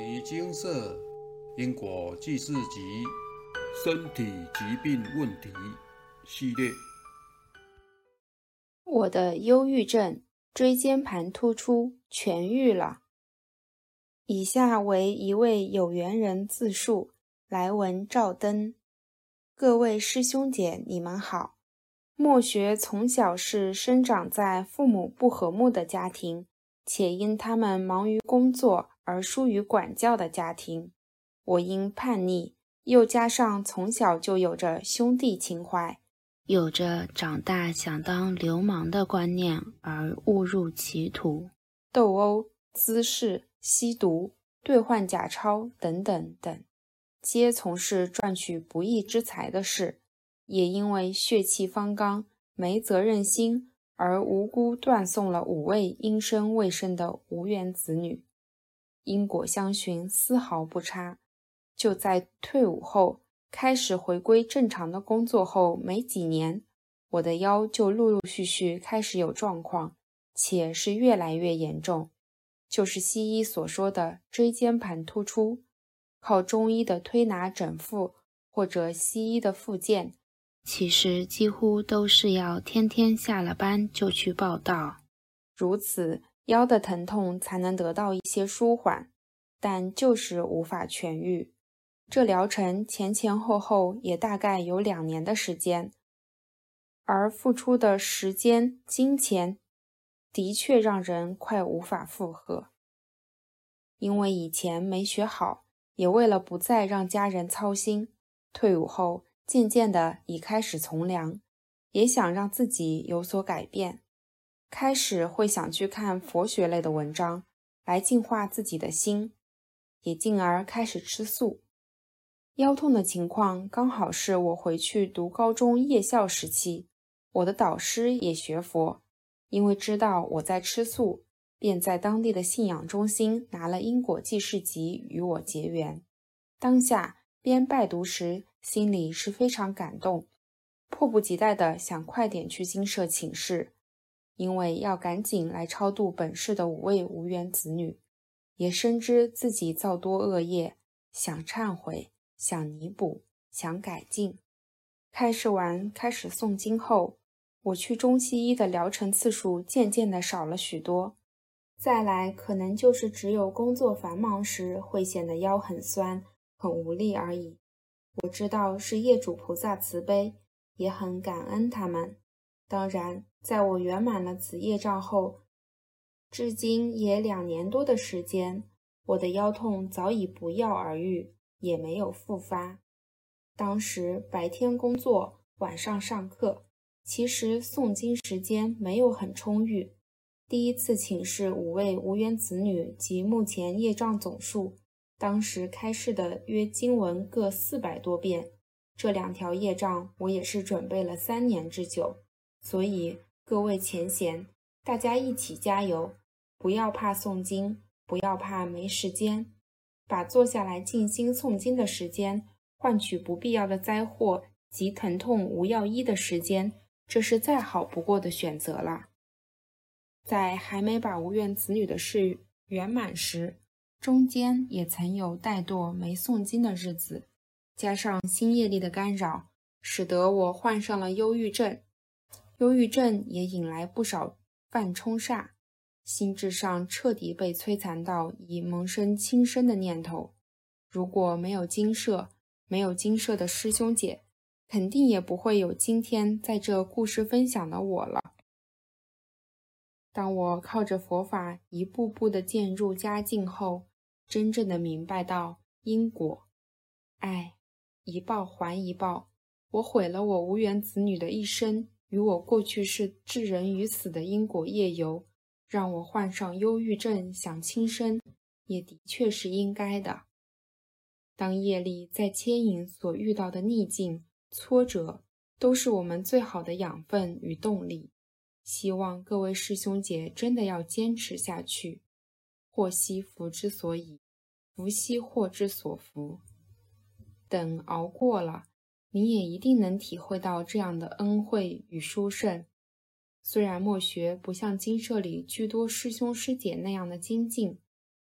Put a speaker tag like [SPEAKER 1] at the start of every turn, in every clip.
[SPEAKER 1] 尼精舍因果记事集身体疾病问题系列。
[SPEAKER 2] 我的忧郁症椎间盘突出痊愈了。以下为一位有缘人自述：来文照灯。各位师兄姐，你们好。莫学从小是生长在父母不和睦的家庭，且因他们忙于工作。而疏于管教的家庭，我因叛逆，又加上从小就有着兄弟情怀，有着长大想当流氓的观念，而误入歧途，斗殴、滋事、吸毒、兑换假钞等等等，皆从事赚取不义之财的事，也因为血气方刚、没责任心，而无辜断送了五位因生未生的无缘子女。因果相循，丝毫不差。就在退伍后，开始回归正常的工作后没几年，我的腰就陆陆续续开始有状况，且是越来越严重，就是西医所说的椎间盘突出。靠中医的推拿整复或者西医的复健，其实几乎都是要天天下了班就去报道，如此。腰的疼痛才能得到一些舒缓，但就是无法痊愈。这疗程前前后后也大概有两年的时间，而付出的时间、金钱的确让人快无法负荷。因为以前没学好，也为了不再让家人操心，退伍后渐渐的已开始从良，也想让自己有所改变。开始会想去看佛学类的文章，来净化自己的心，也进而开始吃素。腰痛的情况刚好是我回去读高中夜校时期，我的导师也学佛，因为知道我在吃素，便在当地的信仰中心拿了因果记事集与我结缘。当下边拜读时，心里是非常感动，迫不及待的想快点去精舍请示。因为要赶紧来超度本市的五位无缘子女，也深知自己造多恶业，想忏悔，想弥补，想改进。开示完，开始诵经后，我去中西医的疗程次数渐渐的少了许多。再来，可能就是只有工作繁忙时会显得腰很酸、很无力而已。我知道是业主菩萨慈悲，也很感恩他们。当然。在我圆满了此业障后，至今也两年多的时间，我的腰痛早已不药而愈，也没有复发。当时白天工作，晚上上课，其实诵经时间没有很充裕。第一次请示五位无缘子女及目前业障总数，当时开示的约经文各四百多遍，这两条业障我也是准备了三年之久，所以。各位前贤，大家一起加油！不要怕诵经，不要怕没时间，把坐下来静心诵经的时间换取不必要的灾祸及疼痛无药医的时间，这是再好不过的选择了。在还没把无缘子女的事圆满时，中间也曾有怠惰没诵经的日子，加上新业力的干扰，使得我患上了忧郁症。忧郁症也引来不少犯冲煞，心智上彻底被摧残到已萌生轻生的念头。如果没有金舍，没有金舍的师兄姐，肯定也不会有今天在这故事分享的我了。当我靠着佛法一步步的渐入佳境后，真正的明白到因果，哎，一报还一报，我毁了我无缘子女的一生。与我过去是置人于死的因果业由，让我患上忧郁症，想轻生，也的确是应该的。当业力在牵引，所遇到的逆境、挫折，都是我们最好的养分与动力。希望各位师兄姐真的要坚持下去。祸兮福之所以，福兮祸之所伏。等熬过了。你也一定能体会到这样的恩惠与殊胜。虽然墨学不像经社里居多师兄师姐那样的精进，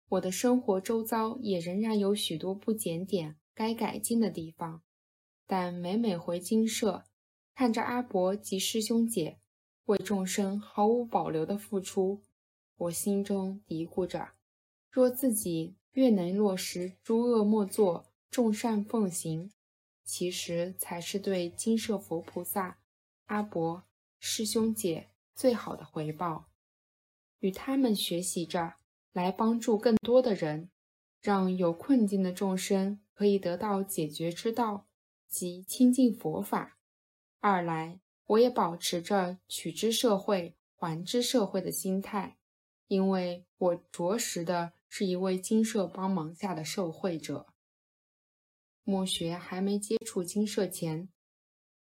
[SPEAKER 2] 我的生活周遭也仍然有许多不检点、该改进的地方。但每每回精舍，看着阿伯及师兄姐为众生毫无保留的付出，我心中嘀咕着：若自己越能落实“诸恶莫作，众善奉行”，其实才是对金舍佛菩萨、阿伯、师兄姐最好的回报。与他们学习着，来帮助更多的人，让有困境的众生可以得到解决之道。即亲近佛法。二来，我也保持着取之社会，还之社会的心态，因为我着实的是一位金舍帮忙下的受惠者。莫学还没接触金舍前，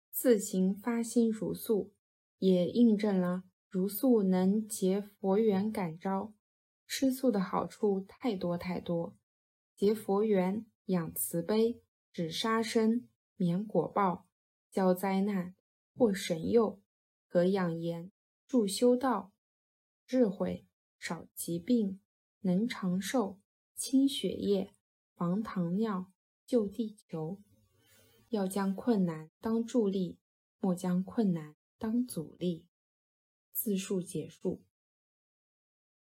[SPEAKER 2] 自行发心如素，也印证了如素能结佛缘感召。吃素的好处太多太多，结佛缘，养慈悲，止杀生。免果报，消灾难，获神佑，可养颜，助修道，智慧，少疾病，能长寿，清血液，防糖尿，救地球。要将困难当助力，莫将困难当阻力。自述结束。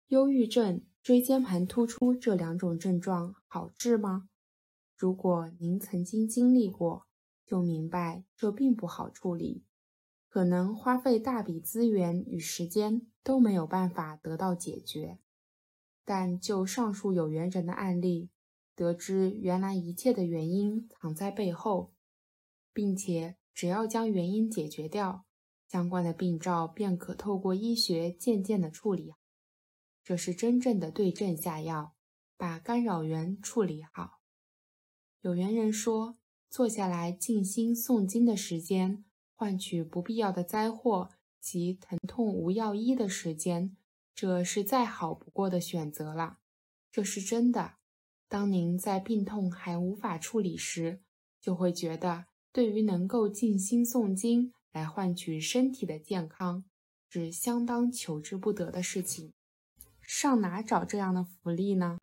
[SPEAKER 2] 忧郁症、椎间盘突出这两种症状好治吗？如果您曾经经历过，就明白这并不好处理，可能花费大笔资源与时间都没有办法得到解决。但就上述有缘人的案例，得知原来一切的原因藏在背后，并且只要将原因解决掉，相关的病灶便可透过医学渐渐的处理。这是真正的对症下药，把干扰源处理好。有缘人说。坐下来静心诵经的时间，换取不必要的灾祸及疼痛无药医的时间，这是再好不过的选择了。这是真的。当您在病痛还无法处理时，就会觉得，对于能够静心诵经来换取身体的健康，是相当求之不得的事情。上哪找这样的福利呢？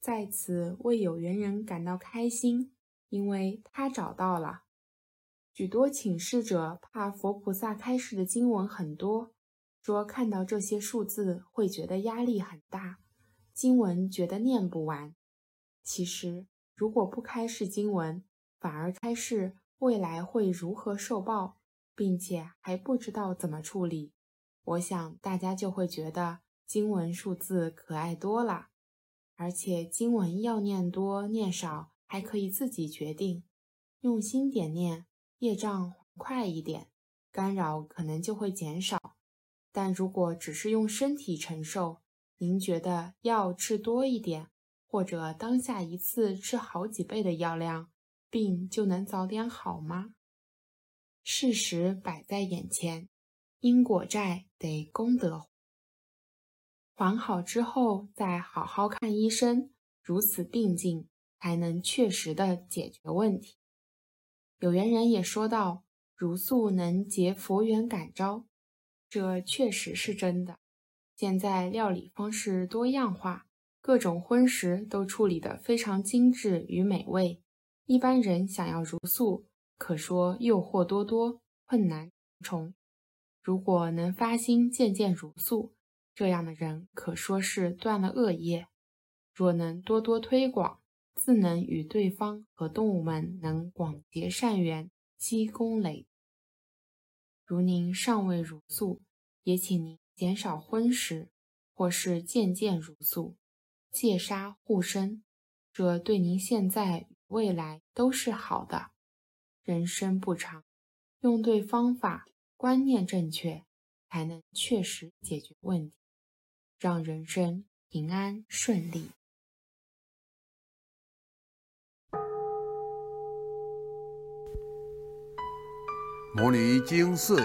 [SPEAKER 2] 在此为有缘人感到开心。因为他找到了许多请示者，怕佛菩萨开示的经文很多，说看到这些数字会觉得压力很大，经文觉得念不完。其实，如果不开示经文，反而开示未来会如何受报，并且还不知道怎么处理，我想大家就会觉得经文数字可爱多了，而且经文要念多念少。还可以自己决定，用心点念，业障快一点，干扰可能就会减少。但如果只是用身体承受，您觉得药吃多一点，或者当下一次吃好几倍的药量，病就能早点好吗？事实摆在眼前，因果债得功德还好之后再好好看医生，如此并进。才能确实的解决问题。有缘人也说到，如素能结佛缘感召，这确实是真的。现在料理方式多样化，各种荤食都处理得非常精致与美味。一般人想要如素，可说诱惑多多，困难重重。如果能发心渐渐如素，这样的人可说是断了恶业。若能多多推广。自能与对方和动物们能广结善缘，积功累。如您尚未如素，也请您减少荤食，或是渐渐如素，戒杀护身，这对您现在与未来都是好的。人生不长，用对方法，观念正确，才能确实解决问题，让人生平安顺利。
[SPEAKER 1] 摩尼经寺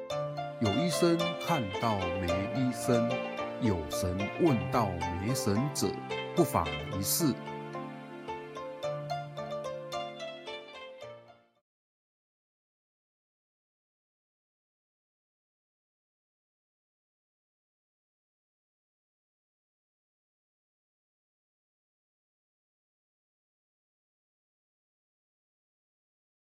[SPEAKER 1] 有医生看到没医生，有神问到没神者，不妨一试。